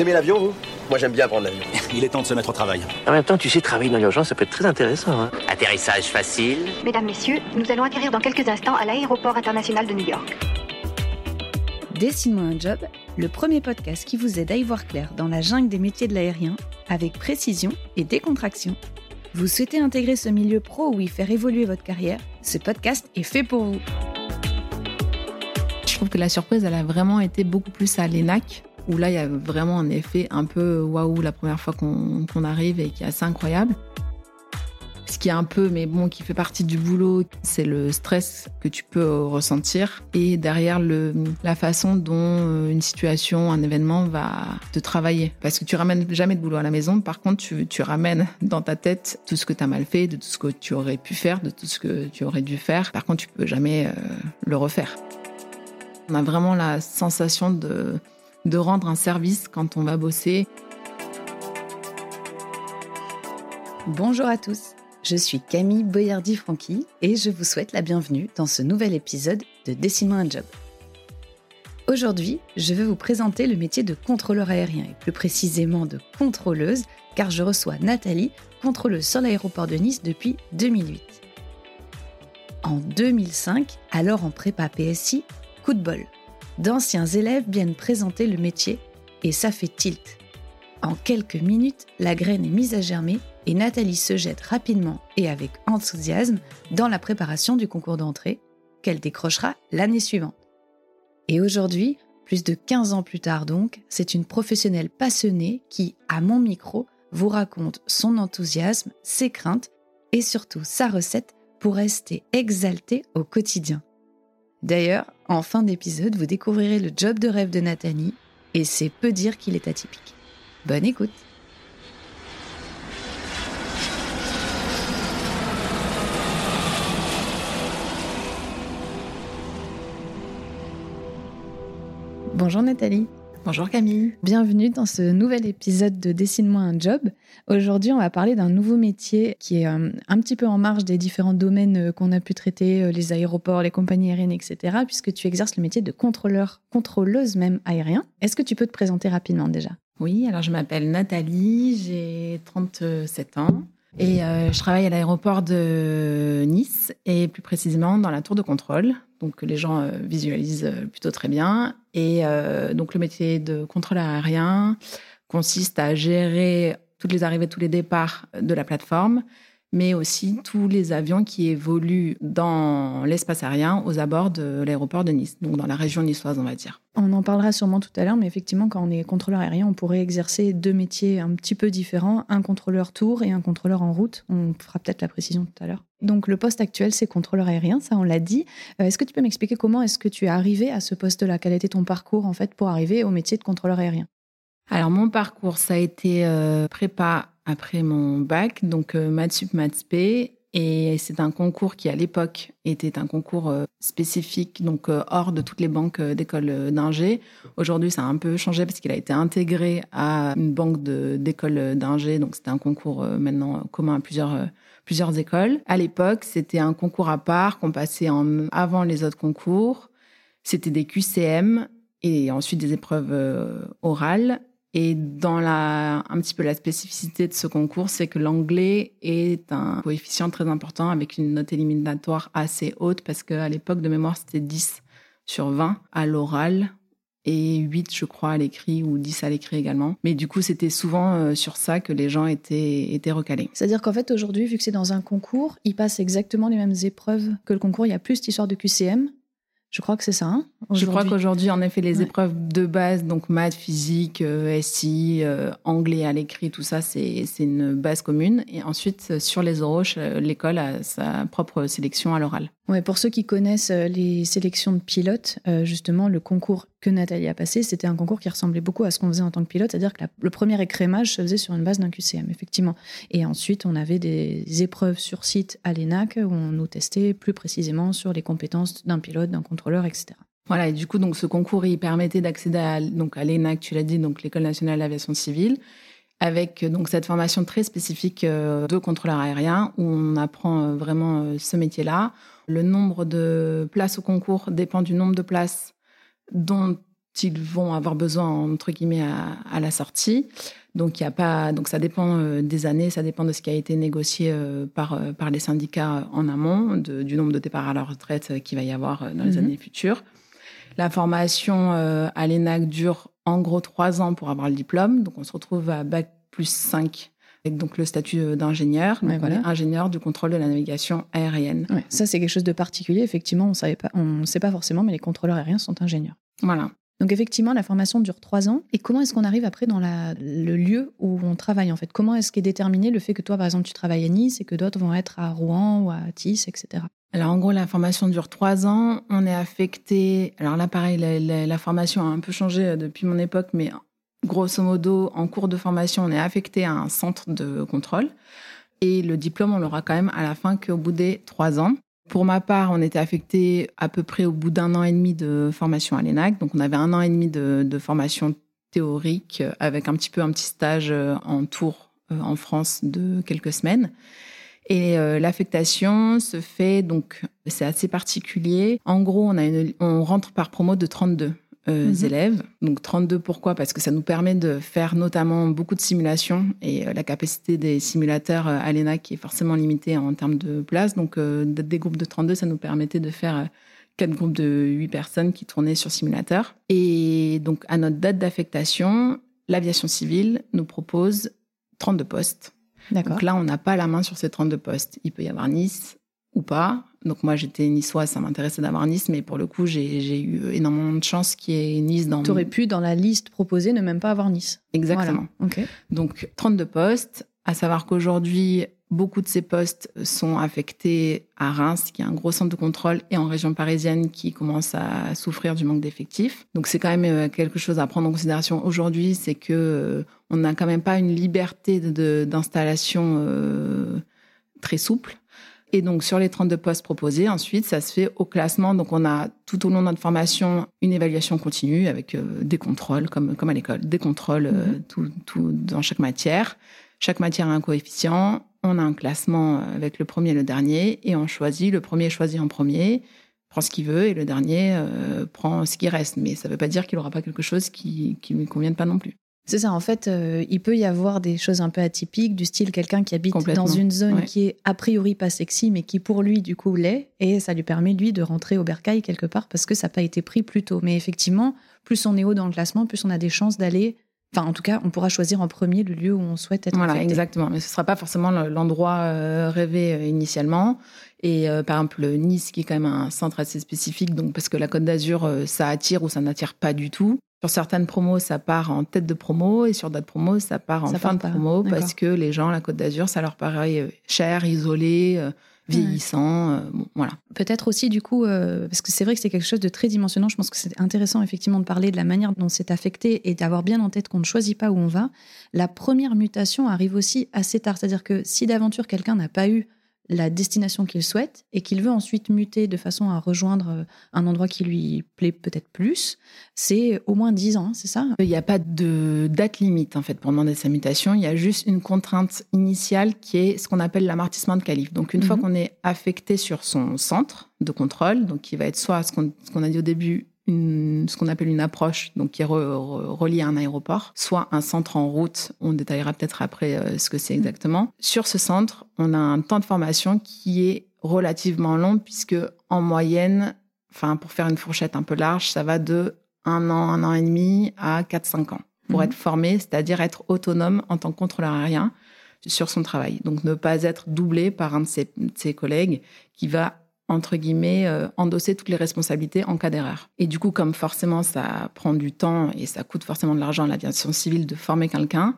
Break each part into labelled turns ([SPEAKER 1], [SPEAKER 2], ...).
[SPEAKER 1] Vous aimez l'avion, vous? Moi, j'aime bien prendre l'avion.
[SPEAKER 2] Il est temps de se mettre au travail.
[SPEAKER 3] En même temps, tu sais, travailler dans l'urgence, ça peut être très intéressant. Hein.
[SPEAKER 4] Atterrissage facile.
[SPEAKER 5] Mesdames, Messieurs, nous allons atterrir dans quelques instants à l'aéroport international de New York.
[SPEAKER 6] Dessine-moi un job, le premier podcast qui vous aide à y voir clair dans la jungle des métiers de l'aérien, avec précision et décontraction. Vous souhaitez intégrer ce milieu pro ou y faire évoluer votre carrière? Ce podcast est fait pour vous.
[SPEAKER 7] Je trouve que la surprise, elle a vraiment été beaucoup plus à l'ENAC, où là, il y a vraiment un effet un peu waouh la première fois qu'on arrive et qui est assez incroyable. Ce qui est un peu, mais bon, qui fait partie du boulot, c'est le stress que tu peux ressentir et derrière la façon dont euh, une situation, un événement va te travailler. Parce que tu ramènes jamais de boulot à la maison. Par contre, tu, tu ramènes dans ta tête tout ce que tu as mal fait, de tout ce que tu aurais pu faire, de tout ce que tu aurais dû faire. Par contre, tu peux jamais euh, le refaire. On a vraiment la sensation de, de rendre un service quand on va bosser.
[SPEAKER 6] Bonjour à tous, je suis Camille Boyardi-Franqui et je vous souhaite la bienvenue dans ce nouvel épisode de Dessine-moi un job. Aujourd'hui, je vais vous présenter le métier de contrôleur aérien et plus précisément de contrôleuse car je reçois Nathalie, contrôleuse sur l'aéroport de Nice depuis 2008. En 2005, alors en prépa PSI, coup de bol. D'anciens élèves viennent présenter le métier et ça fait tilt. En quelques minutes, la graine est mise à germer et Nathalie se jette rapidement et avec enthousiasme dans la préparation du concours d'entrée qu'elle décrochera l'année suivante. Et aujourd'hui, plus de 15 ans plus tard donc, c'est une professionnelle passionnée qui, à mon micro, vous raconte son enthousiasme, ses craintes et surtout sa recette pour rester exaltée au quotidien. D'ailleurs, en fin d'épisode, vous découvrirez le job de rêve de Nathalie et c'est peu dire qu'il est atypique. Bonne écoute Bonjour Nathalie.
[SPEAKER 7] Bonjour Camille.
[SPEAKER 6] Bienvenue dans ce nouvel épisode de Dessine-moi un job. Aujourd'hui, on va parler d'un nouveau métier qui est euh, un petit peu en marge des différents domaines euh, qu'on a pu traiter, euh, les aéroports, les compagnies aériennes, etc., puisque tu exerces le métier de contrôleur, contrôleuse même aérien. Est-ce que tu peux te présenter rapidement déjà?
[SPEAKER 7] Oui, alors je m'appelle Nathalie, j'ai 37 ans. Et je travaille à l'aéroport de Nice et plus précisément dans la tour de contrôle donc les gens euh, visualisent euh, plutôt très bien. Et euh, donc le métier de contrôleur aérien consiste à gérer toutes les arrivées, tous les départs de la plateforme, mais aussi tous les avions qui évoluent dans l'espace aérien aux abords de l'aéroport de Nice, donc dans la région niçoise, on va dire.
[SPEAKER 6] On en parlera sûrement tout à l'heure, mais effectivement, quand on est contrôleur aérien, on pourrait exercer deux métiers un petit peu différents, un contrôleur tour et un contrôleur en route. On fera peut-être la précision tout à l'heure. Donc le poste actuel, c'est contrôleur aérien, ça on l'a dit. Euh, est-ce que tu peux m'expliquer comment est-ce que tu es arrivé à ce poste-là? Quel été ton parcours en fait pour arriver au métier de contrôleur aérien?
[SPEAKER 7] Alors mon parcours, ça a été euh, prépa après mon bac, donc euh, maths sup, maths p. Et c'est un concours qui, à l'époque, était un concours euh, spécifique, donc euh, hors de toutes les banques d'école d'ingé. Aujourd'hui, ça a un peu changé parce qu'il a été intégré à une banque d'école d'ingé. Donc, c'était un concours maintenant commun à plusieurs, plusieurs écoles. À l'époque, c'était un concours à part qu'on passait en, avant les autres concours. C'était des QCM et ensuite des épreuves orales. Et dans la, un petit peu la spécificité de ce concours, c'est que l'anglais est un coefficient très important avec une note éliminatoire assez haute parce qu'à l'époque de mémoire, c'était 10 sur 20 à l'oral et 8, je crois, à l'écrit ou 10 à l'écrit également. Mais du coup, c'était souvent euh, sur ça que les gens étaient, étaient recalés.
[SPEAKER 6] C'est-à-dire qu'en fait, aujourd'hui, vu que c'est dans un concours, ils passent exactement les mêmes épreuves que le concours. Il y a plus d'histoire de QCM je crois que c'est ça. Hein,
[SPEAKER 7] je crois qu'aujourd'hui, en effet, les épreuves de base, donc maths, physique, euh, SI, euh, anglais à l'écrit, tout ça, c'est une base commune. Et ensuite, sur les oraux, l'école a sa propre sélection à l'oral.
[SPEAKER 6] Ouais, pour ceux qui connaissent euh, les sélections de pilotes, justement, le concours que Nathalie a passé, c'était un concours qui ressemblait beaucoup à ce qu'on faisait en tant que pilote, c'est-à-dire que le premier écrémage se faisait sur une base d'un QCM, effectivement. Et ensuite, on avait des épreuves sur site à l'ENAC où on nous testait plus précisément sur les compétences d'un pilote, d'un contrôleur, etc.
[SPEAKER 7] Voilà, et du coup, donc, ce concours, il permettait d'accéder à, donc, à l'ENAC, tu l'as dit, donc l'École nationale d'aviation civile, avec donc cette formation très spécifique euh, de contrôleur aérien, où on apprend euh, vraiment euh, ce métier-là. Le nombre de places au concours dépend du nombre de places dont ils vont avoir besoin entre guillemets à, la sortie. Donc il y a pas, donc ça dépend euh, des années, ça dépend de ce qui a été négocié euh, par euh, par les syndicats en amont, du nombre de départs à la retraite qu'il va y avoir dans les mhm. années futures. La formation à l'ENAC dure en gros trois ans pour avoir le diplôme. Donc on se retrouve à bac plus 5 avec donc le statut d'ingénieur. Ingénieur du contrôle de la navigation aérienne.
[SPEAKER 6] Ça c'est quelque chose de particulier. Effectivement, on on sait pas forcément, mais les contrôleurs aériens sont ingénieurs.
[SPEAKER 7] Voilà.
[SPEAKER 6] Donc effectivement, la formation dure trois ans. Et comment est-ce qu'on arrive après dans le lieu où on travaille en fait? Comment est-ce qu'est déterminé le fait que toi, par exemple, tu travailles à Nice et que d'autres vont être à Rouen ou à Tis, etc.
[SPEAKER 7] Alors en gros, la formation dure trois ans. On est affecté. Alors là, pareil, la, formation a un peu changé euh, depuis mon époque, mais grosso modo, en cours de formation, on est affecté à un centre de contrôle. Et le diplôme, on l'aura quand même à la fin qu'au bout des trois ans. Pour ma part, on était affecté à peu près au bout d'un an et demi de formation à l'ENAC. Donc, on avait un an et demi de, formation théorique avec un petit peu un petit stage euh, en tour euh, en France de quelques semaines. Et euh, l'affectation se fait donc c'est assez particulier. En gros, on rentre par promo de 32. Euh, mhm. élèves. Donc 32, pourquoi? Parce que ça nous permet de faire notamment beaucoup de simulations et euh, la capacité des simulateurs euh, à l'ENA qui est forcément limitée en termes de place. Donc des groupes de 32, ça nous permettait de faire quatre groupes de 8 personnes qui tournaient sur simulateur. Et donc à notre date d'affectation, l'aviation civile nous propose 32 postes. Donc là, on n'a pas la main sur ces 32 postes. Il peut y avoir Nice ou pas. Donc moi j'étais niçoise, ça m'intéressait d'avoir Nice, mais pour le coup j'ai eu énormément de chance qu'il y ait Nice dans.
[SPEAKER 6] Tu aurais pu dans la liste proposée ne même pas avoir Nice.
[SPEAKER 7] Exactement. Donc 32 postes, à savoir qu'aujourd'hui beaucoup de ces postes sont affectés à Reims, qui est un gros centre de contrôle, et en région parisienne qui commence à souffrir du manque d'effectifs. Donc c'est quand même euh, quelque chose à prendre en considération aujourd'hui, c'est que euh, on n'a quand même pas une liberté d'installation euh, très souple. Et donc, sur les 32 postes proposés, ensuite, ça se fait au classement. Donc, on a tout au long de notre formation une évaluation continue avec euh, des contrôles, comme, comme à l'école, des contrôles euh, mhm. tout, tout, dans chaque matière. Chaque matière a un coefficient. On a un classement avec le premier et le dernier. Et on choisit, le premier choisit en premier, prend ce qu'il veut, et le dernier euh, prend ce qui reste. Mais ça ne veut pas dire qu'il n'aura pas quelque chose qui ne lui convienne pas non plus.
[SPEAKER 6] C'est ça, en fait, euh, il peut y avoir des choses un peu atypiques, du style quelqu'un qui habite dans une zone qui est a priori pas sexy, mais qui pour lui, du coup, l'est, et ça lui permet, lui, de rentrer au bercail quelque part parce que ça n'a pas été pris plus tôt. Mais effectivement, plus on est haut dans le classement, plus on a des chances d'aller. Enfin, en tout cas, on pourra choisir en premier le lieu où on souhaite être.
[SPEAKER 7] Voilà, exactement. Mais ce ne sera pas forcément l'endroit euh, rêvé euh, initialement. Et par exemple, Nice, qui est quand même un centre assez spécifique, donc parce que la Côte d'Azur, ça attire ou ça n'attire pas du tout. Sur certaines promos, ça part en tête de promo et sur d'autres promos, ça part en fin de promo parce que les gens, la Côte d'Azur, ça leur paraît euh, cher, isolé, euh, vieillissant. Euh, voilà.
[SPEAKER 6] Peut-être aussi, du coup, parce que c'est vrai que c'est quelque chose de très dimensionnant. Je pense que c'est intéressant, effectivement, de parler de la manière dont c'est affecté et d'avoir bien en tête qu'on ne choisit pas où on va. La première mutation arrive aussi assez tard. C'est-à-dire que si d'aventure quelqu'un n'a pas eu la destination qu'il souhaite et qu'il veut ensuite muter de façon à rejoindre euh, un endroit qui lui plaît peut-être plus, c'est au moins 10 ans, c'est ça?
[SPEAKER 7] Il n'y a pas de date limite en fait pour demander sa mutation, il y a juste une contrainte initiale qui est ce qu'on appelle l'amortissement de calife. Donc une fois mhm. qu'on est affecté sur son centre de contrôle, donc qui va être soit ce qu'on a dit au début, ce qu'on appelle une approche, donc qui est reliée à un aéroport, soit un centre en route. On détaillera peut-être après euh, ce que c'est exactement. Sur ce centre, on a un temps de formation qui est relativement long puisque en moyenne, enfin pour faire une fourchette un peu large, ça va de un an, un an et demi à 4-5 ans pour mhm. être formé, c'est-à-dire être autonome en tant que contrôleur aérien sur son travail. Donc ne pas être doublé par un de ses, de ses collègues qui va entre guillemets, euh, endosser toutes les responsabilités en cas d'erreur. Et du coup, comme forcément ça prend du temps et ça coûte forcément de l'argent à l'aviation civile de former quelqu'un,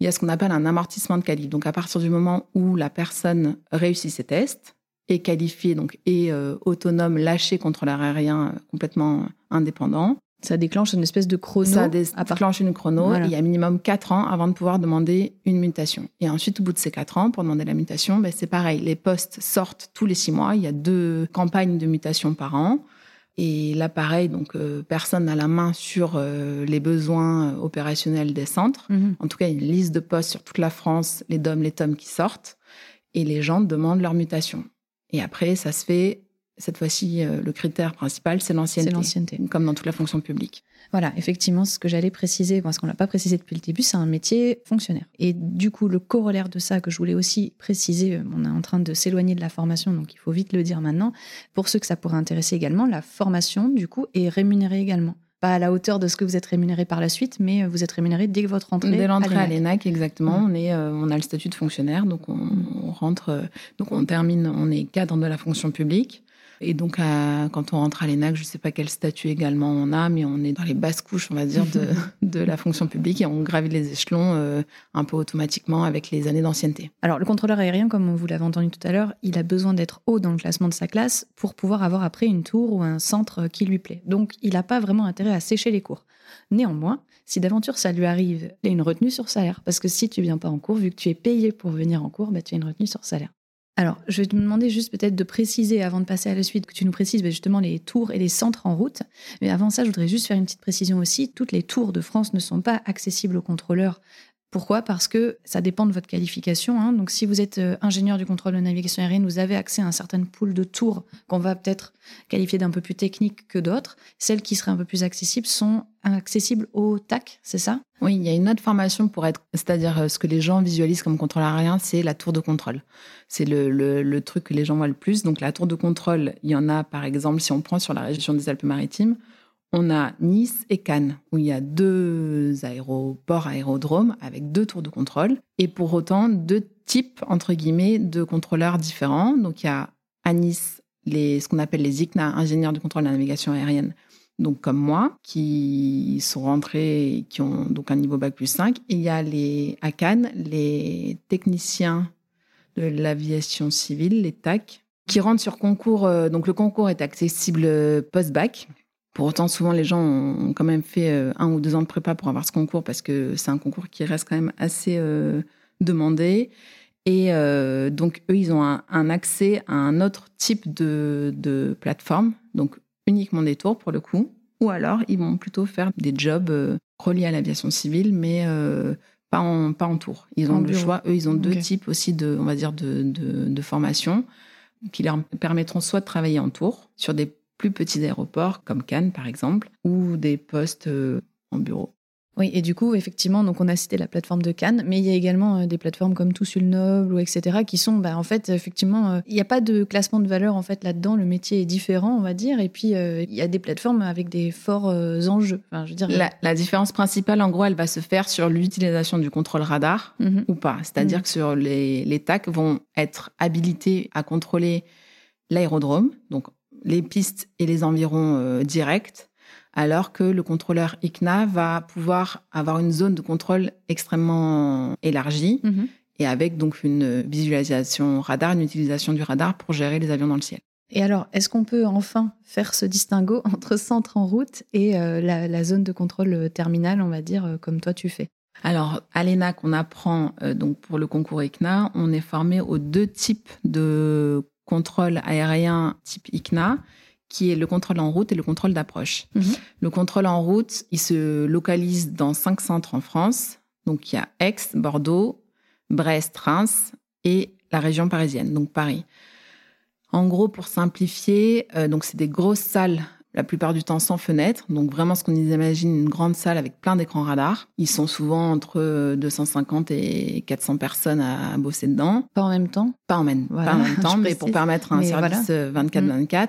[SPEAKER 7] il y a ce qu'on appelle un amortissement de qualif. Donc à partir du moment où la personne réussit ses tests, est qualifiée, donc est euh, autonome, lâché contre l'air aérien euh, complètement indépendant,
[SPEAKER 6] ça déclenche une espèce de chrono.
[SPEAKER 7] Ça déclenche une chrono. il y a minimum 4 ans avant de pouvoir demander une mutation. Et ensuite, au bout de ces 4 ans, pour demander la mutation, ben, c'est pareil. Les postes sortent tous les 6 mois. Il y a deux campagnes de mutation par an. Et là, pareil, donc euh, personne n'a la main sur euh, les besoins opérationnels des centres. Mhm. En tout cas, il y a une liste de postes sur toute la France, les DOM, les TOM qui sortent, et les gens demandent leur mutation. Et après, ça se fait cette fois-ci, euh, le critère principal, c'est l'ancienneté.
[SPEAKER 6] C'est l'ancienneté.
[SPEAKER 7] Comme dans toute la fonction publique.
[SPEAKER 6] Voilà, effectivement, ce que j'allais préciser, parce qu'on l'a pas précisé depuis le début, c'est un métier fonctionnaire. Et du coup, le corollaire de ça que je voulais aussi préciser, euh, on est en train de s'éloigner de la formation, donc il faut vite le dire maintenant. Pour ceux que ça pourrait intéresser également, la formation, du coup, est rémunérée également pas à la hauteur de ce que vous êtes rémunéré par la suite, mais vous êtes rémunéré dès que votre entrée.
[SPEAKER 7] Dès l'entrée à l'ENAC, exactement. On, est, euh, on a le statut de fonctionnaire, donc on, on rentre, euh, donc on termine, on est cadre de la fonction publique. Et donc, quand on rentre à l'ENAC, je ne sais pas quel statut également on a, mais on est dans les basses couches, on va dire, de, de la fonction publique et on gravit les échelons euh, un peu automatiquement avec les années d'ancienneté.
[SPEAKER 6] Alors, le contrôleur aérien, comme vous l'avez entendu tout à l'heure, il a besoin d'être haut dans le classement de sa classe pour pouvoir avoir après une tour ou un centre qui lui plaît. Donc, il n'a pas vraiment intérêt à sécher les cours. Néanmoins, si d'aventure ça lui arrive, il y a une retenue sur salaire. Parce que si tu viens pas en cours, vu que tu es payé pour venir en cours, bah, tu as une retenue sur salaire. Alors, je vais te demander juste peut-être de préciser, avant de passer à la suite, que tu nous précises bah, justement les tours et les centres en route. Mais avant ça, je voudrais juste faire une petite précision aussi. Toutes les tours de France ne sont pas accessibles aux contrôleurs pourquoi? Parce que ça dépend de votre qualification. Hein. Donc, si vous êtes euh, ingénieur du contrôle de navigation aérienne, vous avez accès à un certain pool de tours qu'on va peut-être qualifier d'un peu plus technique que d'autres. Celles qui seraient un peu plus accessibles sont accessibles au TAC, c'est ça?
[SPEAKER 7] Oui, il y a une autre formation pour être, c'est-à-dire euh, ce que les gens visualisent comme contrôle aérien, c'est la tour de contrôle. C'est le, le, truc que les gens voient le plus. Donc, la tour de contrôle, il y en a, par exemple, si on prend sur la région des Alpes-Maritimes, on a Nice et Cannes, où il y a deux aéroports, aérodromes, avec deux tours de contrôle, et pour autant deux types, entre guillemets, de contrôleurs différents. Donc il y a à Nice les, ce qu'on appelle les ICNA, ingénieurs de contrôle de la navigation aérienne, donc comme moi, qui sont rentrés, qui ont donc un niveau Bac plus 5. Et il y a les, à Cannes les techniciens de l'aviation civile, les TAC, qui rentrent sur concours. Euh, donc le concours est accessible post-bac. Pour autant, souvent, les gens ont quand même fait euh, un ou deux ans de prépa pour avoir ce concours parce que c'est un concours qui reste quand même assez euh, demandé. Et euh, donc, eux, ils ont un, accès à un autre type de, plateforme, donc uniquement des tours pour le coup. Ou alors, ils vont plutôt faire des jobs reliés à l'aviation civile, mais pas, en, pas en tour. Ils ont le choix. Eux, ils ont deux types aussi de, on va dire, de, de, de formation qui leur permettront soit de travailler en tour sur des plus petits aéroports comme Cannes par exemple, ou des postes euh, en bureau.
[SPEAKER 6] Oui, et du coup, effectivement, donc on a cité la plateforme de Cannes, mais il y a également euh, des plateformes comme Tout Noble ou etc. qui sont, bah, en fait, effectivement, euh, il n'y a pas de classement de valeur en fait là-dedans. Le métier est différent, on va dire, et puis il y a des plateformes avec des forts enjeux. Enfin, je veux dire,
[SPEAKER 7] la, différence principale, en gros, elle va se faire sur l'utilisation du contrôle radar mhm. ou pas. C'est-à-dire mhm. que sur les, les TAC vont être habilités à contrôler l'aérodrome, donc les pistes et les environs euh, directs, alors que le contrôleur ICNA va pouvoir avoir une zone de contrôle extrêmement élargie mhm. et avec donc une visualisation radar, une utilisation du radar pour gérer les avions dans le ciel.
[SPEAKER 6] Et alors, est-ce qu'on peut enfin faire ce distinguo entre centre en route et euh, la, zone de contrôle terminal, on va dire, euh, comme toi tu fais?
[SPEAKER 7] Alors, à l'ENAC, on apprend, donc pour le concours ICNA, on est formé aux deux types de contrôle aérien type ICNA, qui est le contrôle en route et le contrôle d'approche. Mhm. Le contrôle en route, il se localise dans cinq centres en France. Donc, il y a Aix, Bordeaux, Brest, Reims et la région parisienne, donc Paris. En gros, pour simplifier, euh, donc c'est des grosses salles la plupart du temps sans fenêtre. Donc vraiment ce qu'on imagine, une grande salle avec plein d'écrans radars. Ils sont souvent entre 250 et 400 personnes à, bosser dedans.
[SPEAKER 6] Pas en même temps?
[SPEAKER 7] Pas en même, pas en même temps, mais pour permettre un service 24-24. Euh, mm.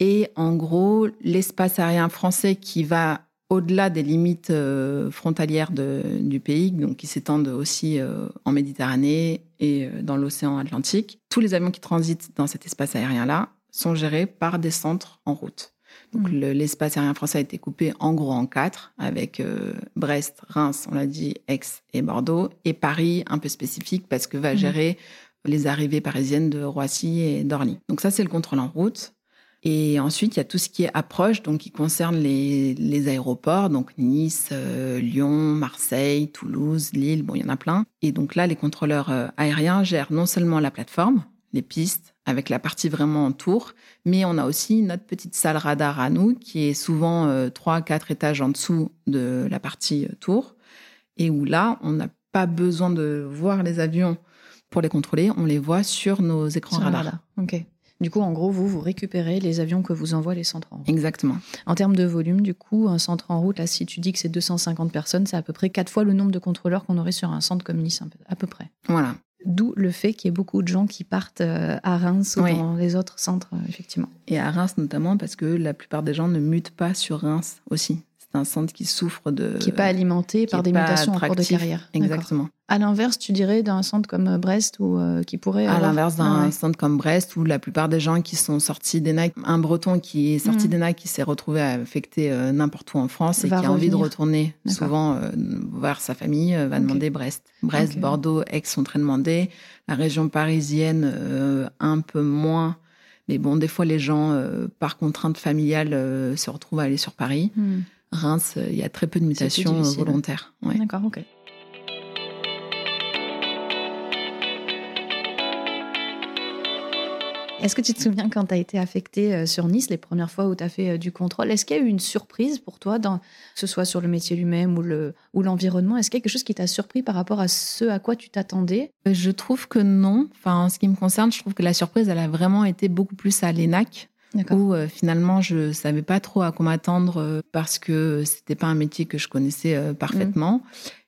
[SPEAKER 7] Et en gros, l'espace aérien français qui va au-delà des limites euh, frontalières du pays, donc qui s'étendent aussi euh, en Méditerranée et dans l'océan Atlantique. Tous les avions qui transitent dans cet espace aérien-là sont gérés par des centres en route. Donc mm. l'espace aérien français a été coupé en gros en quatre, avec euh, Brest, Reims, on l'a dit, Aix et Bordeaux, et Paris un peu spécifique parce que va mm. gérer les arrivées parisiennes de Roissy et d'Orly. Donc ça, c'est le contrôle en route. Et ensuite, il y a tout ce qui est approche, donc qui concerne les, aéroports, donc Nice, euh, Lyon, Marseille, Toulouse, Lille, bon, il y en a plein. Et donc là, les contrôleurs euh, aériens gèrent non seulement la plateforme, les pistes, avec la partie vraiment en tour. Mais on a aussi notre petite salle radar à nous, qui est souvent euh, trois, quatre étages en dessous de la partie euh, tour, et où là, on n'a pas besoin de voir les avions pour les contrôler, on les voit sur nos écrans radar.
[SPEAKER 6] Ok. Du coup, en gros, vous, vous récupérez les avions que vous envoient les centres en route.
[SPEAKER 7] Exactement.
[SPEAKER 6] En termes de volume, du coup, un centre en route, là, si tu dis que c'est 250 personnes, c'est à peu près quatre fois le nombre de contrôleurs qu'on aurait sur un centre comme Nice, à peu près.
[SPEAKER 7] Voilà.
[SPEAKER 6] D'où le fait qu'il y ait beaucoup de gens qui partent euh, à Reims ou
[SPEAKER 7] Oui.
[SPEAKER 6] dans les autres centres, euh, effectivement.
[SPEAKER 7] Et à Reims notamment parce que la plupart des gens ne mutent pas sur Reims aussi. C'est un centre qui souffre de...
[SPEAKER 6] Qui n'est pas alimenté
[SPEAKER 7] qui
[SPEAKER 6] par des mutations en cours de carrière.
[SPEAKER 7] Exactement.
[SPEAKER 6] À l'inverse, tu dirais d'un centre comme euh, Brest ou euh, qui pourrait.
[SPEAKER 7] À l'inverse d'un
[SPEAKER 6] Ah ouais.
[SPEAKER 7] centre comme Brest, où la plupart des gens qui sont sortis d'ENAC, un breton qui est sorti
[SPEAKER 6] Mhm.
[SPEAKER 7] d'ENAC, qui s'est retrouvé affecté euh, n'importe où en France et
[SPEAKER 6] Va
[SPEAKER 7] qui a envie de retourner souvent euh, voir sa famille, va demander Brest. Brest. Bordeaux, Aix sont très demandés. La région parisienne, un peu moins. Mais bon, des fois, les gens, par contrainte familiale, se retrouvent à aller sur Paris.
[SPEAKER 6] Hmm.
[SPEAKER 7] Reims, il y a très peu de mutations volontaires. Ouais.
[SPEAKER 6] D'accord, ok. Est-ce que tu te souviens quand tu as été affecté euh, sur Nice, les premières fois où tu as fait euh, du contrôle, est-ce qu'il y a eu une surprise pour toi, dans, que ce soit sur le métier lui-même ou le- ou l'environnement? Est-ce qu'il y a quelque chose qui t'a surpris par rapport à ce à quoi tu t'attendais?
[SPEAKER 7] Je trouve que non. Enfin, en ce qui me concerne, je trouve que la surprise, elle a vraiment été beaucoup plus à l'ENAC, où euh, finalement, je savais pas trop à quoi m'attendre euh, parce que c'était pas un métier que je connaissais euh, parfaitement.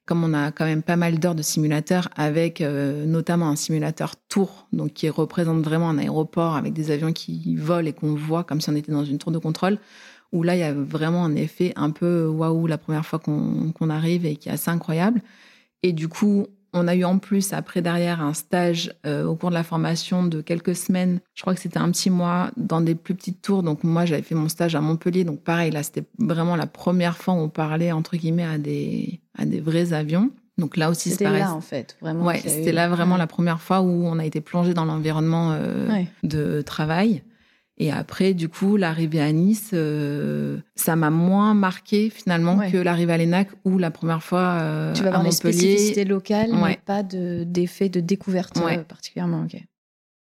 [SPEAKER 7] Comme on a quand même pas mal d'heures de simulateur avec euh, notamment un simulateur tour, donc qui représente vraiment un aéroport avec des avions qui volent et qu'on voit comme si on était dans une tour de contrôle, où là, il y a vraiment un effet un peu waouh la première fois qu'on arrive et qui est assez incroyable. Et du coup, on a eu en plus, après, derrière, un stage euh, au cours de la formation de quelques semaines. Je crois que c'était un petit mois dans des plus petites tours. Donc, moi, j'avais fait mon stage à Montpellier. Donc, pareil, là, c'était vraiment la première fois où on parlait, entre guillemets, à des, à des vrais avions. Donc, là aussi,
[SPEAKER 6] C'était là, en fait, vraiment.
[SPEAKER 7] Ouais, c'était
[SPEAKER 6] eu-
[SPEAKER 7] là vraiment
[SPEAKER 6] Ouais.
[SPEAKER 7] la première fois où on a été plongé dans l'environnement euh,
[SPEAKER 6] Ouais.
[SPEAKER 7] de travail. Et après, du coup, l'arrivée à Nice, euh, ça m'a moins marqué finalement
[SPEAKER 6] Ouais.
[SPEAKER 7] que l'arrivée à l'ENAC ou la première fois euh,
[SPEAKER 6] Tu vas
[SPEAKER 7] à
[SPEAKER 6] avoir les
[SPEAKER 7] Montpellier.
[SPEAKER 6] spécificités locales, mais
[SPEAKER 7] Ouais.
[SPEAKER 6] pas de- d'effet de, découverte
[SPEAKER 7] Ouais.
[SPEAKER 6] euh, particulièrement.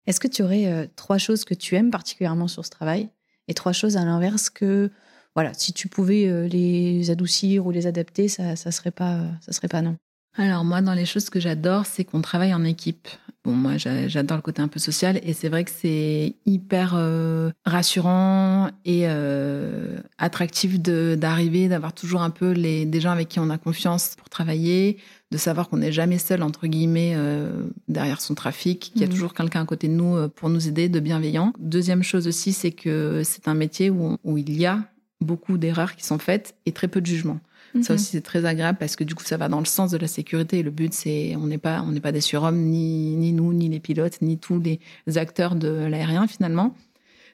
[SPEAKER 6] Est-ce que tu aurais euh, trois choses que tu aimes particulièrement sur ce travail et trois choses à l'inverse que, voilà, si tu pouvais les adoucir ou les adapter, ça, ça serait pas, ça serait pas non?
[SPEAKER 7] Alors moi, dans les choses que j'adore, c'est qu'on travaille en équipe. Bon, moi, j'a- j'adore le côté un peu social et c'est vrai que c'est hyper euh, rassurant et euh, attractif d'arriver, d'avoir toujours un peu les, des gens avec qui on a confiance pour travailler, de savoir qu'on n'est jamais seul, entre guillemets, euh, derrière son trafic, qu'il y a
[SPEAKER 6] Mhm.
[SPEAKER 7] toujours quelqu'un à côté de nous pour nous aider, de bienveillant. Deuxième chose aussi, c'est que c'est un métier où, où il y a beaucoup d'erreurs qui sont faites et très peu de jugement. Ça
[SPEAKER 6] Mhm.
[SPEAKER 7] aussi, c'est très agréable parce que du coup, ça va dans le sens de la sécurité. Et le but, c'est, on n'est pas, on n'est pas des surhommes, ni, ni nous, ni les pilotes, ni tous les acteurs de l'aérien finalement.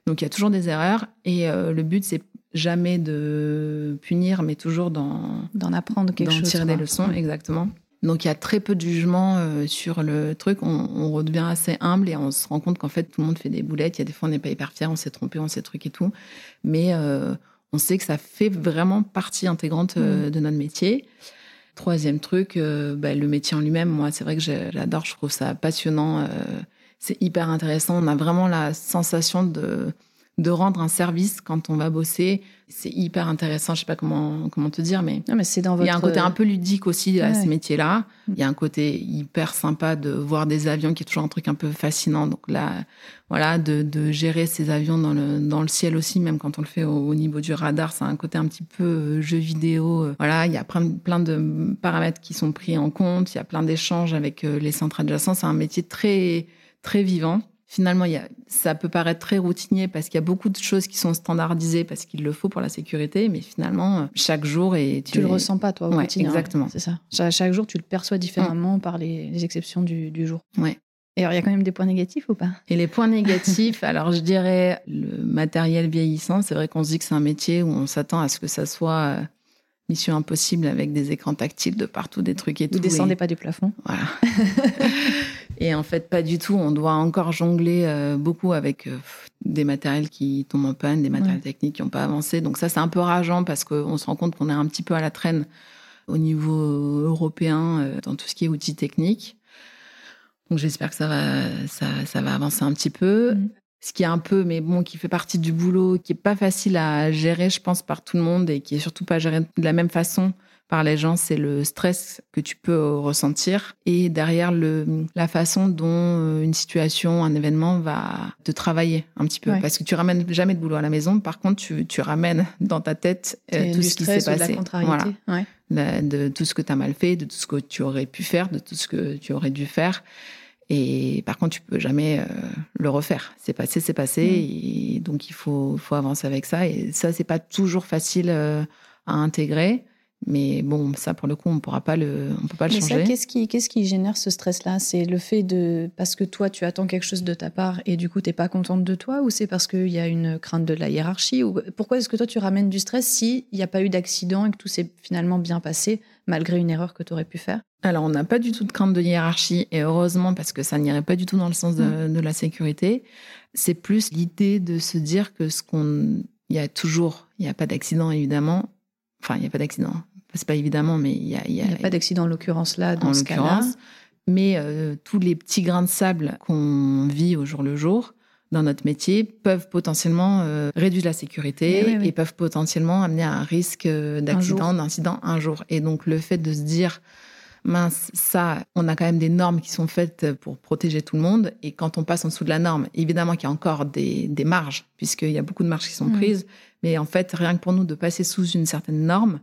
[SPEAKER 7] Donc, il y a toujours des erreurs. Et euh, le but, c'est jamais de punir, mais toujours d'en,
[SPEAKER 6] D'en apprendre quelque
[SPEAKER 7] d'en
[SPEAKER 6] chose.
[SPEAKER 7] tirer
[SPEAKER 6] quoi.
[SPEAKER 7] des leçons,
[SPEAKER 6] Ouais.
[SPEAKER 7] exactement. Donc, il y a très peu de jugement euh, sur le truc. On, on redevient assez humble et on se rend compte qu'en fait, tout le monde fait des boulettes. Il y a des fois, on n'est pas hyper fiers, on s'est trompé, on s'est truc et tout. Mais euh, on sait que ça fait vraiment partie intégrante euh, de notre métier. Troisième truc, euh, bah, le métier en lui-même. Moi, c'est vrai que j'adore, je trouve ça passionnant. euh, c'est hyper intéressant. On a vraiment la sensation de, de rendre un service quand on va bosser. C'est hyper intéressant. Je sais pas comment, comment te dire, mais
[SPEAKER 6] Non, mais c'est dans votre.
[SPEAKER 7] il y a un côté un peu ludique aussi à
[SPEAKER 6] Ouais,
[SPEAKER 7] ce métier-là.
[SPEAKER 6] Mm.
[SPEAKER 7] Il y a un côté hyper sympa de voir des avions qui est toujours un truc un peu fascinant. Donc là, voilà, de, de gérer ces avions dans le, dans le ciel aussi, même quand on le fait au, au niveau du radar, c'est un côté un petit peu euh, jeu vidéo. Euh, Voilà, il y a plein, plein de paramètres qui sont pris en compte. Il y a plein d'échanges avec euh, les centres adjacents. C'est un métier très, très vivant. Finalement, il y a, ça peut paraître très routinier parce qu'il y a beaucoup de choses qui sont standardisées parce qu'il le faut pour la sécurité, mais finalement, chaque jour et
[SPEAKER 6] Tu le
[SPEAKER 7] es-
[SPEAKER 6] ressens pas, toi, au
[SPEAKER 7] Ouais,
[SPEAKER 6] quotidien.
[SPEAKER 7] exactement.
[SPEAKER 6] C'est ça. Cha- Chaque jour, tu le perçois différemment par les, les exceptions du, du jour.
[SPEAKER 7] Ouais.
[SPEAKER 6] Et alors, il y a quand même des points négatifs ou pas?
[SPEAKER 7] Et les points négatifs, alors je dirais le matériel vieillissant. C'est vrai qu'on se dit que c'est un métier où on s'attend à ce que ça soit euh, mission impossible avec des écrans tactiles de partout, des trucs et
[SPEAKER 6] Vous
[SPEAKER 7] tout.
[SPEAKER 6] descendez
[SPEAKER 7] et,
[SPEAKER 6] pas du plafond
[SPEAKER 7] Voilà. et en fait, pas du tout. On doit encore jongler euh, beaucoup avec euh, des matériels qui tombent en panne, des matériels
[SPEAKER 6] Ouais.
[SPEAKER 7] techniques qui n'ont pas avancé. Donc ça, c'est un peu rageant parce qu'on se rend compte qu'on est un petit peu à la traîne au niveau européen euh, dans tout ce qui est outils techniques. Donc j'espère que ça va, ça, ça va avancer un petit peu.
[SPEAKER 6] Mhm.
[SPEAKER 7] ce qui est un peu, mais bon, qui fait partie du boulot, qui est pas facile à gérer, je pense, par tout le monde et qui est surtout pas géré de la même façon par les gens, c'est le stress que tu peux ressentir et derrière le, la façon dont euh, une situation, un événement va te travailler un petit peu. Parce que tu ramènes jamais de boulot à la maison. Par contre, tu, tu ramènes dans ta tête euh, tout ce qui s'est passé.
[SPEAKER 6] Voilà.
[SPEAKER 7] de tout ce que tu as mal fait, de tout ce que tu aurais pu faire, de tout ce que tu aurais dû faire. Et par contre, tu peux jamais euh, le refaire. C'est passé, c'est passé. Mm. Et donc, il faut, faut avancer avec ça. Et ça, c'est pas toujours facile à intégrer. Mais bon, ça, pour le coup, on pourra pas le, on peut pas le
[SPEAKER 6] Mais
[SPEAKER 7] changer.
[SPEAKER 6] Qu'est-ce qui, qu'est-ce qui génère ce stress-là? C'est le fait de parce que toi, tu attends quelque chose de ta part et du coup, tu n'es pas contente de toi, ou c'est parce qu'il y a une crainte de la hiérarchie? Ou pourquoi est-ce que toi, tu ramènes du stress s'il n'y a pas eu d'accident et que tout s'est finalement bien passé malgré une erreur que tu aurais pu faire?
[SPEAKER 7] Alors, on n'a pas du tout de crainte de hiérarchie et heureusement parce que ça n'irait pas du tout dans le sens de, mm. de la sécurité. C'est plus l'idée de se dire que ce qu'on, il y a toujours, il n'y a pas d'accident évidemment, Enfin, il n'y a pas d'accident. C'est pas évidemment, mais il y a.
[SPEAKER 6] Il n'y a, pas d'accident en l'occurrence là, dans
[SPEAKER 7] en
[SPEAKER 6] ce cas-là.
[SPEAKER 7] Mais euh, tous les petits grains de sable qu'on vit au jour le jour dans notre métier peuvent potentiellement euh, réduire la sécurité et peuvent potentiellement amener à un risque euh, d'accident, d'incident un jour. Et donc le fait de se dire mince, ça, on a quand même des normes qui sont faites pour protéger tout le monde. Et quand on passe en dessous de la norme, évidemment qu'il y a encore des, des marges, puisqu'il y a beaucoup de marges qui sont mm. prises. Mais en fait, rien que pour nous de passer sous une certaine norme,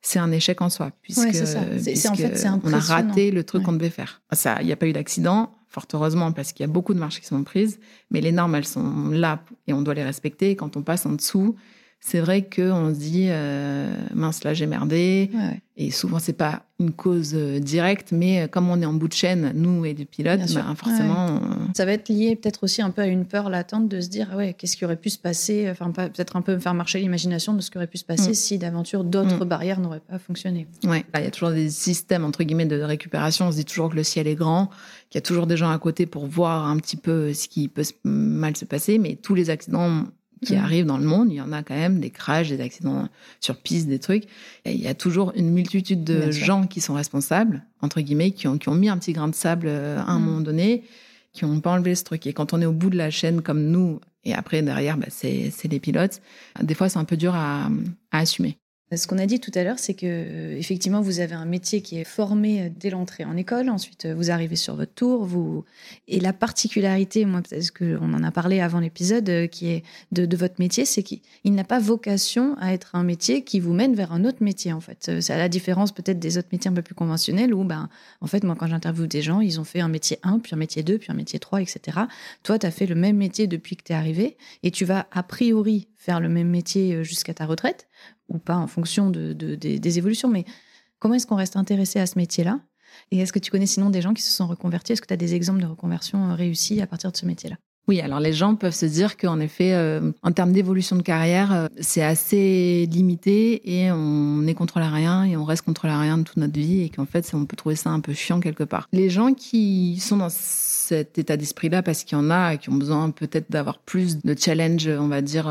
[SPEAKER 7] c'est un échec en soi, puisque,
[SPEAKER 6] c'est, en fait,
[SPEAKER 7] on a raté le truc qu'on devait faire. Ça, il n'y a pas eu d'accident, fort heureusement, parce qu'il y a beaucoup de marches qui sont prises, mais les normes, elles sont là et on doit les respecter. quand on passe en dessous, c'est vrai qu'on se dit euh, mince là j'ai merdé. Et souvent c'est pas une cause euh, directe mais euh, comme on est en bout de chaîne nous et des pilotes bah, forcément
[SPEAKER 6] ça va être lié peut-être aussi un peu à une peur latente de se dire ouais qu'est-ce qui aurait pu se passer enfin peut-être un peu faire marcher l'imagination de ce qui aurait pu se passer mm. si d'aventure d'autres mm. barrières n'auraient pas fonctionné.
[SPEAKER 7] Ouais. Il y a toujours des systèmes entre guillemets de récupération. On se dit toujours que le ciel est grand qu'il y a toujours des gens à côté pour voir un petit peu ce qui peut mal se passer mais tous les accidents qui mm. arrivent dans le monde. Il y en a quand même des crashs, des accidents sur piste, des trucs. Et il y a toujours une multitude de gens qui sont responsables, entre guillemets, qui ont, qui ont mis un petit grain de sable euh, à un mm. moment donné, qui n'ont pas enlevé ce truc. Et quand on est au bout de la chaîne comme nous, et après derrière, bah, c'est les pilotes, des fois c'est un peu dur à, à assumer.
[SPEAKER 6] Ce qu'on a dit tout à l'heure, c'est que euh, effectivement, vous avez un métier qui est formé euh, dès l'entrée en école. Ensuite, euh, vous arrivez sur votre tour. Vous et la particularité, moi, parce qu'on en a parlé avant l'épisode, qui est de, votre métier, c'est qu'il n'a pas vocation à être un métier qui vous mène vers un autre métier. En fait, c'est à la différence peut-être des autres métiers un peu plus conventionnels où, ben, en fait, moi, quand j'interviewe des gens, ils ont fait un métier 1, puis un métier 2, puis un métier 3, etc. Toi, tu as fait le même métier depuis que tu es arrivé et tu vas a priori faire le même métier jusqu'à ta retraite ou pas en fonction de, des, évolutions, mais comment est-ce qu'on reste intéressé à ce métier-là? Et est-ce que tu connais sinon des gens qui se sont reconvertis? Est-ce que tu as des exemples de reconversion euh, réussis à partir de ce métier-là?
[SPEAKER 7] Oui, alors les gens peuvent se dire qu'en effet, euh, en termes d'évolution de carrière, euh, c'est assez limité et on est contrôle à rien et on reste contrôle à rien de toute notre vie et qu'en fait, on peut trouver ça un peu chiant quelque part. Les gens qui sont dans cet état d'esprit-là parce qu'il y en a qui ont besoin peut-être d'avoir plus de challenge, on va dire,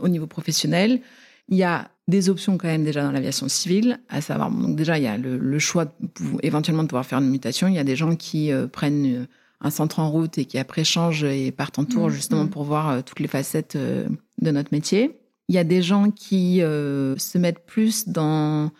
[SPEAKER 7] au niveau professionnel, il y a des options quand même déjà dans l'aviation civile, à savoir, donc déjà, il y a le, choix de, éventuellement de pouvoir faire une mutation. Il y a des gens qui euh, prennent euh, un centre en route et qui après changent et partent en tour mmh, justement mmh. pour voir euh, toutes les facettes de notre métier. Il y a des gens qui se mettent plus dans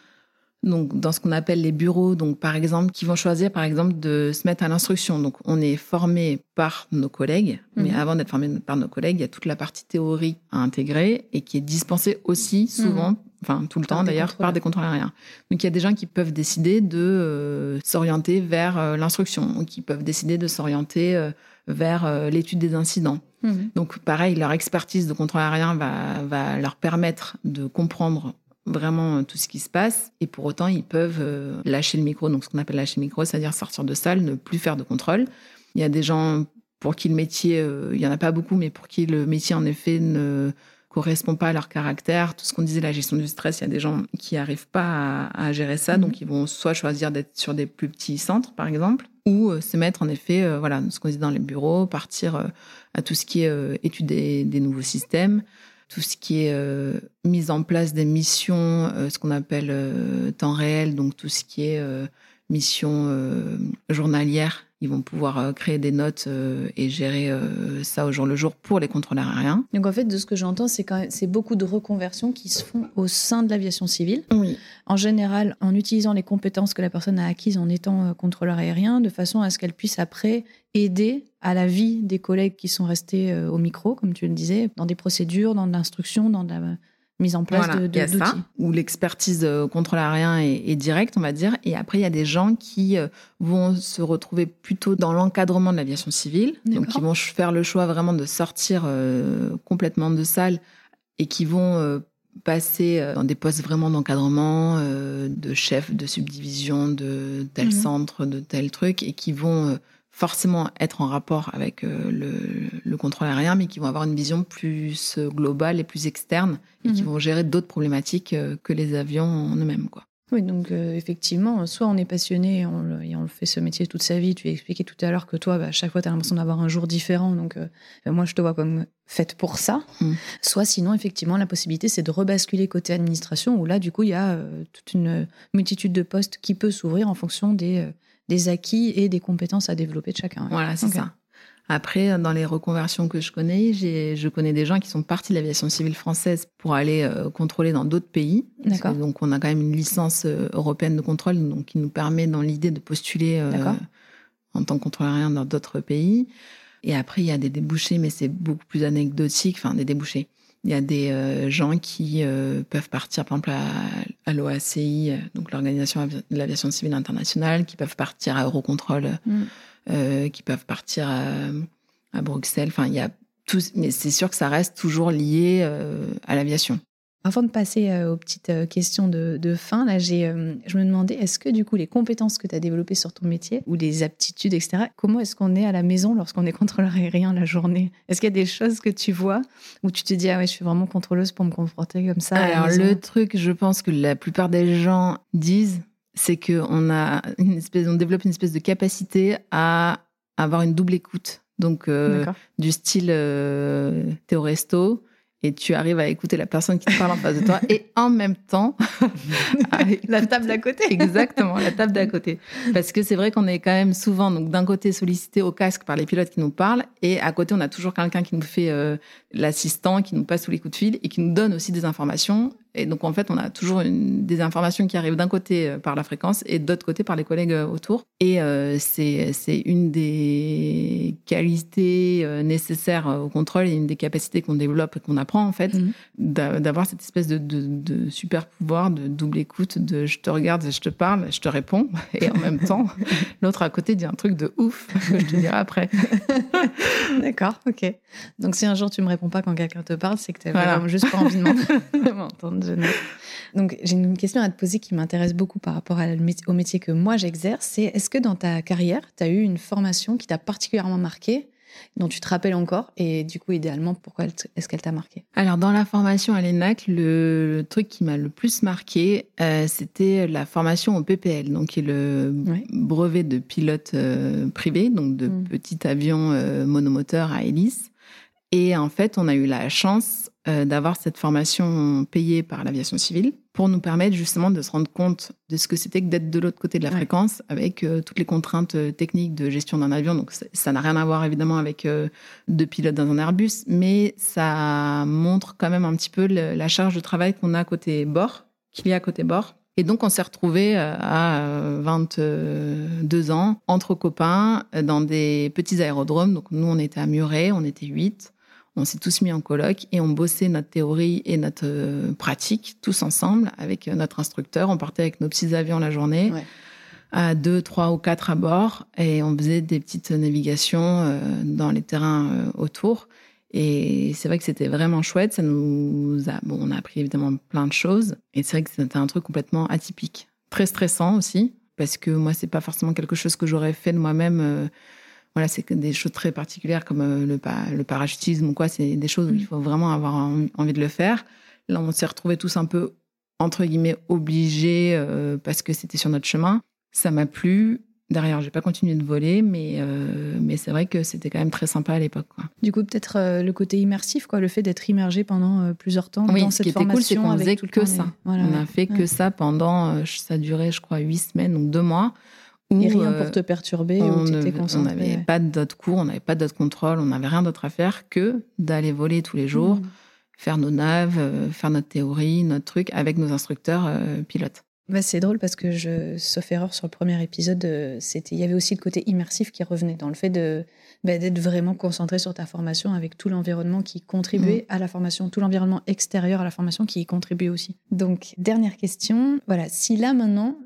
[SPEAKER 7] donc dans ce qu'on appelle les bureaux, donc par exemple, qui vont choisir par exemple de se mettre à l'instruction. Donc on est formé par nos collègues, mais mhm. avant d'être formé par nos collègues, il y a toute la partie théorie à intégrer et qui est dispensée aussi souvent, mhm. enfin tout le temps d'ailleurs, par des contrôleurs aériens. Donc il y a des gens qui peuvent décider de euh, s'orienter vers euh, l'instruction, qui peuvent décider de s'orienter euh, vers l'étude des incidents. Mhm. Donc pareil, leur expertise de contrôle aérien va, va leur permettre de comprendre vraiment euh, tout ce qui se passe. Et pour autant, ils peuvent euh, lâcher le micro. Donc, ce qu'on appelle lâcher le micro, c'est-à-dire sortir de salle, ne plus faire de contrôle. Il y a des gens pour qui le métier, euh, il y en a pas beaucoup, mais pour qui le métier, en effet, ne correspond pas à leur caractère. Tout ce qu'on disait, la gestion du stress, il y a des gens qui arrivent pas à, gérer ça. Donc, ils vont soit choisir d'être sur des plus petits centres, par exemple, ou se mettre, en effet, voilà, ce qu'on disait dans les bureaux, partir à tout ce qui est étude des, des nouveaux systèmes tout ce qui est euh, mise en place des missions, euh, ce qu'on appelle euh, temps réel, donc tout ce qui est mission journalière. Ils vont pouvoir euh, créer des notes euh, et gérer euh, ça au jour le jour pour les contrôleurs aériens.
[SPEAKER 6] Donc en fait, de ce que j'entends, c'est quand même, c'est beaucoup de reconversions qui se font au sein de l'aviation civile.
[SPEAKER 7] Oui.
[SPEAKER 6] En général, en utilisant les compétences que la personne a acquises en étant contrôleur aérien, de façon à ce qu'elle puisse après aider à la vie des collègues qui sont restés au micro, comme tu le disais, dans des procédures, dans de l'instruction, dans de la mise en place
[SPEAKER 7] Voilà,
[SPEAKER 6] de,
[SPEAKER 7] il y a
[SPEAKER 6] de-
[SPEAKER 7] ça,
[SPEAKER 6] d'outils.
[SPEAKER 7] où l'expertise euh, contrôle aérien est, est directe, on va dire. Et après, il y a des gens qui euh, vont se retrouver plutôt dans l'encadrement de l'aviation civile. Donc, qui vont ch- faire le choix vraiment de sortir euh, complètement de salle et qui vont euh, passer euh, dans des postes vraiment d'encadrement, euh, de chef de subdivision, de tel
[SPEAKER 6] Mhm.
[SPEAKER 7] centre, de tel truc, et qui vont euh, forcément être en rapport avec euh, le, le contrôle aérien, mais qui vont avoir une vision plus euh, globale et plus externe, et qui
[SPEAKER 6] Mhm.
[SPEAKER 7] vont gérer d'autres problématiques euh, que les avions en eux-mêmes. Quoi.
[SPEAKER 6] Oui, donc euh, effectivement, soit on est passionné et on, le, et on le fait ce métier toute sa vie. Tu expliquais tout à l'heure que toi, bah, à chaque fois, tu as l'impression d'avoir un jour différent. Donc, euh, moi, je te vois comme faite pour ça.
[SPEAKER 7] Mm.
[SPEAKER 6] Soit sinon, effectivement, la possibilité, c'est de rebasculer côté administration, où là, du coup, il y a euh, toute une multitude de postes qui peut s'ouvrir en fonction des, des acquis et des compétences à développer de chacun.
[SPEAKER 7] Voilà, c'est ça. Après, dans les reconversions que je connais, je connais des gens qui sont partis de l'aviation civile française pour aller euh, contrôler dans d'autres pays.
[SPEAKER 6] D'accord.
[SPEAKER 7] Donc, on a quand même une licence euh, européenne de contrôle, donc qui nous permet, dans l'idée, de postuler euh, en tant que contrôleur aérien dans d'autres pays. Et après, il y a des débouchés, mais c'est beaucoup plus anecdotique. Enfin, des débouchés. Il y a des euh, gens qui euh, peuvent partir, par exemple, à, à l'OACI, donc l'Organisation de l'aviation civile internationale, qui peuvent partir à Eurocontrol,
[SPEAKER 6] Mm.
[SPEAKER 7] euh, qui peuvent partir à, à Bruxelles. Enfin, il y a tout, mais c'est sûr que ça reste toujours lié euh, à l'aviation.
[SPEAKER 6] Avant de passer euh, aux petites euh, questions de, de fin, là, j'ai, euh, je me demandais, est-ce que du coup, les compétences que tu as développées sur ton métier, ou les aptitudes, etc., comment est-ce qu'on est à la maison lorsqu'on est contrôleur aérien la journée? Est-ce qu'il y a des choses que tu vois où tu te dis, ah ouais, je suis vraiment contrôleuse pour me confronter comme ça
[SPEAKER 7] Alors, le truc, je pense que la plupart des gens disent, c'est qu'on a une espèce, on développe une espèce de capacité à avoir une double écoute. Donc, euh, du style, euh, t'es au resto et tu arrives à écouter la personne qui te parle en face de toi et en même temps,
[SPEAKER 6] La table d'à côté.
[SPEAKER 7] Exactement, la table d'à côté. Parce que c'est vrai qu'on est quand même souvent, donc d'un côté sollicité au casque par les pilotes qui nous parlent, et à côté on a toujours quelqu'un qui nous fait euh, l'assistant, qui nous passe tous les coups de fil et qui nous donne aussi des informations. Et donc en fait on a toujours une, des informations qui arrivent d'un côté euh, par la fréquence et de l'autre côté par les collègues euh, autour. Et euh, c'est une des qualités euh, nécessaires au contrôle et une des capacités qu'on développe et qu'on apprend en fait
[SPEAKER 6] Mhm.
[SPEAKER 7] d'a- d'avoir cette espèce de, de, de super pouvoir de double écoute, de je te regarde, je te parle, je te réponds, et en même temps, l'autre à côté dit un truc de ouf que je te dirai après.
[SPEAKER 6] D'accord, ok. Donc si un jour tu me réponds pas quand quelqu'un te parle, c'est que tu as
[SPEAKER 7] Voilà.
[SPEAKER 6] juste pas envie de m'en- m'entendre. Je note. Donc j'ai une question à te poser qui m'intéresse beaucoup par rapport à au métier que moi j'exerce. C'est est-ce que dans ta carrière, tu as eu une formation qui t'a particulièrement marqué, dont tu te rappelles encore, et du coup idéalement, pourquoi est-ce qu'elle t'a marqué
[SPEAKER 7] Alors, dans la formation à l'ENAC, le, le truc qui m'a le plus marqué, euh, c'était la formation au PPL, donc qui est le
[SPEAKER 6] Ouais.
[SPEAKER 7] brevet de pilote euh, privé, donc de
[SPEAKER 6] Mm.
[SPEAKER 7] petit avion euh, monomoteur à hélice. Et en fait, on a eu la chance euh, d'avoir cette formation payée par l'aviation civile pour nous permettre justement de se rendre compte de ce que c'était que d'être de l'autre côté de la
[SPEAKER 6] Ouais.
[SPEAKER 7] fréquence avec euh, toutes les contraintes euh, techniques de gestion d'un avion. Donc ça- n'a rien à voir évidemment avec euh, deux pilotes dans un Airbus, mais ça montre quand même un petit peu le- la charge de travail qu'on a côté bord, qu'il y a côté bord. Et donc, on s'est retrouvés euh, à euh, 22 ans, entre copains, dans des petits aérodromes. Donc, nous, on était à Muret, on était huit. On s'est tous mis en coloc et on bossait notre théorie et notre euh, pratique tous ensemble avec euh, notre instructeur. On partait avec nos petits avions la journée,
[SPEAKER 6] Ouais.
[SPEAKER 7] à deux, trois ou quatre à bord, et on faisait des petites navigations euh, dans les terrains autour. Et c'est vrai que c'était vraiment chouette. Ça nous a, bon, on a appris évidemment plein de choses. Et c'est vrai que c'était un truc complètement atypique, très stressant aussi, parce que moi, c'est pas forcément quelque chose que j'aurais fait de moi-même. Voilà, c'est des choses très particulières comme euh, le, pa- le parachutisme ou quoi. C'est des choses où il faut vraiment avoir en- envie de le faire. Là, on s'est retrouvés tous un peu entre guillemets obligés euh, parce que c'était sur notre chemin. Ça m'a plu. Derrière, j'ai pas continué de voler, mais euh, mais c'est vrai que c'était quand même très sympa à l'époque.
[SPEAKER 6] Du coup, peut-être euh, le côté immersif, quoi, le fait d'être immergé pendant plusieurs temps
[SPEAKER 7] Oui,
[SPEAKER 6] dans
[SPEAKER 7] ce
[SPEAKER 6] cette
[SPEAKER 7] qui était cool, c'est
[SPEAKER 6] formation.
[SPEAKER 7] qu'on faisait que ça.
[SPEAKER 6] Voilà,
[SPEAKER 7] on
[SPEAKER 6] ouais.
[SPEAKER 7] a fait que ça pendant, ça durait, je crois, huit semaines, donc deux mois,
[SPEAKER 6] Et rien
[SPEAKER 7] euh,
[SPEAKER 6] pour te perturber
[SPEAKER 7] on n'avait
[SPEAKER 6] ouais.
[SPEAKER 7] pas d'autres cours, on n'avait pas d'autres contrôles, on n'avait rien d'autre à faire que d'aller voler tous les jours,
[SPEAKER 6] Mhm.
[SPEAKER 7] faire nos naves, euh, faire notre théorie, notre truc avec nos instructeurs euh, pilotes.
[SPEAKER 6] Bah, c'est drôle parce que je, sauf erreur sur le premier épisode, euh, c'était, il y avait aussi le côté immersif qui revenait dans le fait de bah, d'être vraiment concentré sur ta formation avec tout l'environnement qui contribuait à la formation, tout l'environnement extérieur à la formation qui y contribuait aussi. Donc dernière question, voilà, si là maintenant,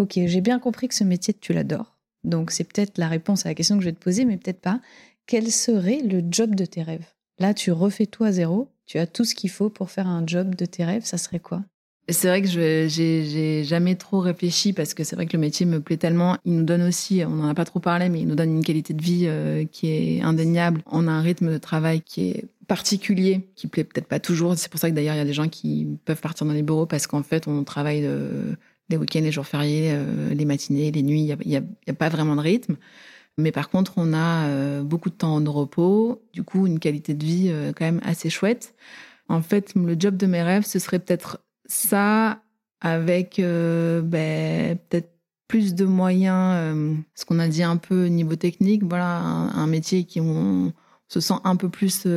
[SPEAKER 6] ok, j'ai bien compris que ce métier tu l'adores, donc c'est peut-être la réponse à la question que je vais te poser, mais peut-être pas. Quel serait le job de tes rêves? Là, tu refais tout à zéro, tu as tout ce qu'il faut pour faire un job de tes rêves, ça serait quoi?
[SPEAKER 7] C'est vrai que je j'ai jamais trop réfléchi parce que c'est vrai que le métier me plaît tellement. Il nous donne aussi, on n'en a pas trop parlé, mais il nous donne une qualité de vie euh, qui est indéniable. On a un rythme de travail qui est particulier, qui plaît peut-être pas toujours. C'est pour ça que d'ailleurs il y a des gens qui peuvent partir dans les bureaux parce qu'en fait on travaille euh, les week-ends, les jours fériés, euh, les matinées, les nuits. Il y a, pas vraiment de rythme. Mais par contre, on a euh, beaucoup de temps de repos, du coup, une qualité de vie euh, quand même assez chouette. En fait, le job de mes rêves, ce serait peut-être ça avec ben, peut-être plus de moyens, ce qu'on a dit un peu niveau technique, voilà, un, métier qui se sent un peu plus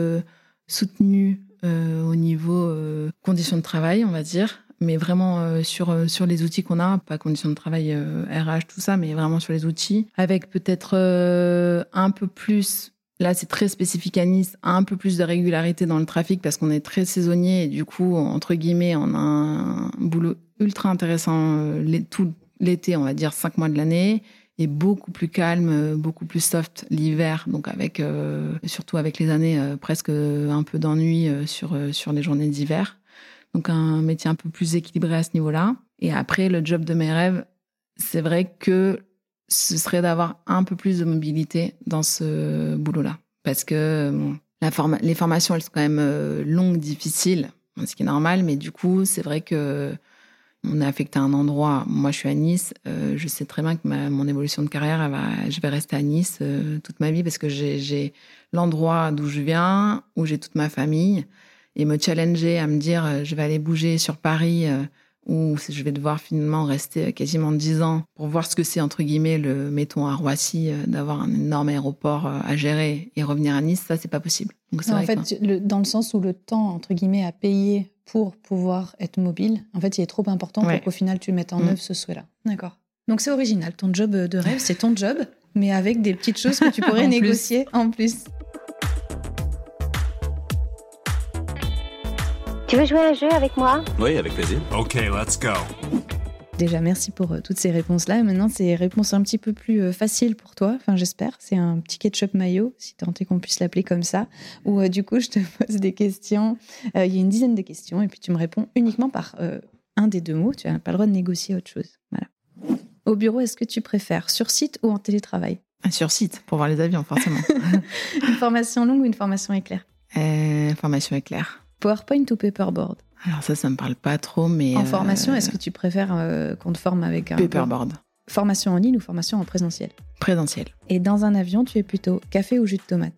[SPEAKER 7] soutenu au niveau conditions de travail, on va dire, mais vraiment euh, sur, euh, sur les outils qu'on a, pas conditions de travail euh, RH, tout ça, mais vraiment sur les outils, avec peut-être euh, un peu plus Là, c'est très spécifique à Nice, un peu plus de régularité dans le trafic parce qu'on est très saisonnier et du coup, entre guillemets, on a un boulot ultra intéressant euh, tout l'été, on va dire cinq mois de l'année, et beaucoup plus calme, euh, beaucoup plus soft l'hiver, donc avec euh, surtout avec les années euh, presque un peu d'ennui euh, sur euh, sur les journées d'hiver. Donc un métier un peu plus équilibré à ce niveau-là. Et après, le job de mes rêves, c'est vrai que ce serait d'avoir un peu plus de mobilité dans ce boulot-là. Parce que la les formations, elles sont quand même euh, longues, difficiles, ce qui est normal, mais du coup, c'est vrai que on est affecté à un endroit. Moi, je suis à Nice. euh, je sais très bien que mon évolution de carrière, va, je vais rester à Nice euh, toute ma vie parce que j'ai l'endroit d'où je viens, où j'ai toute ma famille. Et me challenger à me dire, euh, je vais aller bouger sur Paris, euh, ou je vais devoir finalement rester quasiment 10 ans pour voir ce que c'est, entre guillemets, le, mettons à Roissy, euh, d'avoir un énorme aéroport euh, à gérer et revenir à Nice, ça, c'est pas possible. Donc,
[SPEAKER 6] Non, en fait,
[SPEAKER 7] que-
[SPEAKER 6] le- dans le sens où le temps, entre guillemets, à payer pour pouvoir être mobile, en fait, il est trop important
[SPEAKER 7] Ouais.
[SPEAKER 6] pour qu'au final, tu mettes en
[SPEAKER 7] Mm.
[SPEAKER 6] œuvre ce souhait-là. D'accord. Donc, c'est original. Ton job de rêve, c'est ton job, mais avec des petites choses que tu pourrais
[SPEAKER 7] En plus.
[SPEAKER 6] négocier en plus.
[SPEAKER 5] Tu veux jouer à un jeu avec moi
[SPEAKER 1] Oui, avec plaisir.
[SPEAKER 2] Okay, let's go.
[SPEAKER 6] Déjà, merci pour euh, toutes ces réponses-là. Maintenant, c'est réponses un petit peu plus euh, faciles pour toi. Enfin, j'espère. C'est un petit ketchup mayo, si tant est qu'on puisse l'appeler comme ça. Où, euh, du coup, je te pose des questions. Euh, Il y a une dizaine de questions. Et puis, tu me réponds uniquement par euh, un des deux mots. Tu n'as pas le droit de négocier autre chose. Voilà. Au bureau, est-ce que tu préfères sur site ou en télétravail?
[SPEAKER 7] Sur site, pour voir les avions, forcément.
[SPEAKER 6] Une formation longue ou une formation éclair?
[SPEAKER 7] Euh, formation éclair.
[SPEAKER 6] PowerPoint ou paperboard?
[SPEAKER 7] Alors ça, ça me parle pas trop, mais...
[SPEAKER 6] En
[SPEAKER 7] euh,
[SPEAKER 6] formation, est-ce que tu préfères euh, qu'on te forme avec un
[SPEAKER 7] Paperboard.
[SPEAKER 6] formation en ligne ou formation en présentiel?
[SPEAKER 7] Présentiel.
[SPEAKER 6] Et dans un avion, tu es plutôt café ou jus de tomate?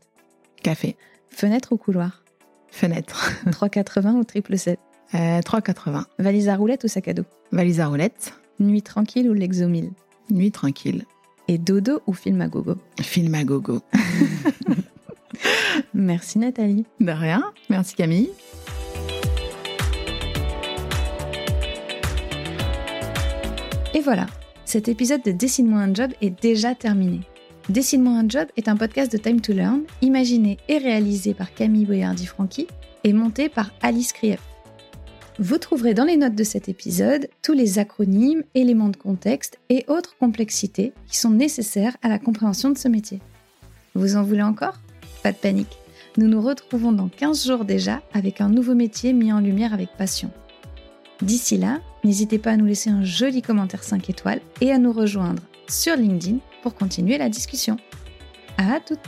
[SPEAKER 7] Café.
[SPEAKER 6] Fenêtre ou couloir?
[SPEAKER 7] Fenêtre.
[SPEAKER 6] 380 ou triple 7
[SPEAKER 7] Euh, 3,80.
[SPEAKER 6] Valise à roulettes ou sac à dos?
[SPEAKER 7] Valise à roulette.
[SPEAKER 6] Nuit tranquille ou l'exomile
[SPEAKER 7] Nuit tranquille.
[SPEAKER 6] Et dodo ou film à gogo?
[SPEAKER 7] Film à gogo.
[SPEAKER 6] Merci Nathalie.
[SPEAKER 7] De rien. Merci Camille.
[SPEAKER 6] Et voilà, cet épisode de Dessine-moi un job est déjà terminé. Dessine-moi un job est un podcast de Time to Learn, imaginé et réalisé par Camille Boyardi-Franqui et monté par Alice Krief. Vous trouverez dans les notes de cet épisode tous les acronymes, éléments de contexte et autres complexités qui sont nécessaires à la compréhension de ce métier. Vous en voulez encore? Pas de panique. Nous nous retrouvons dans 15 jours déjà avec un nouveau métier mis en lumière avec passion. D'ici là, n'hésitez pas à nous laisser un joli commentaire 5 étoiles et à nous rejoindre sur LinkedIn pour continuer la discussion. À toutes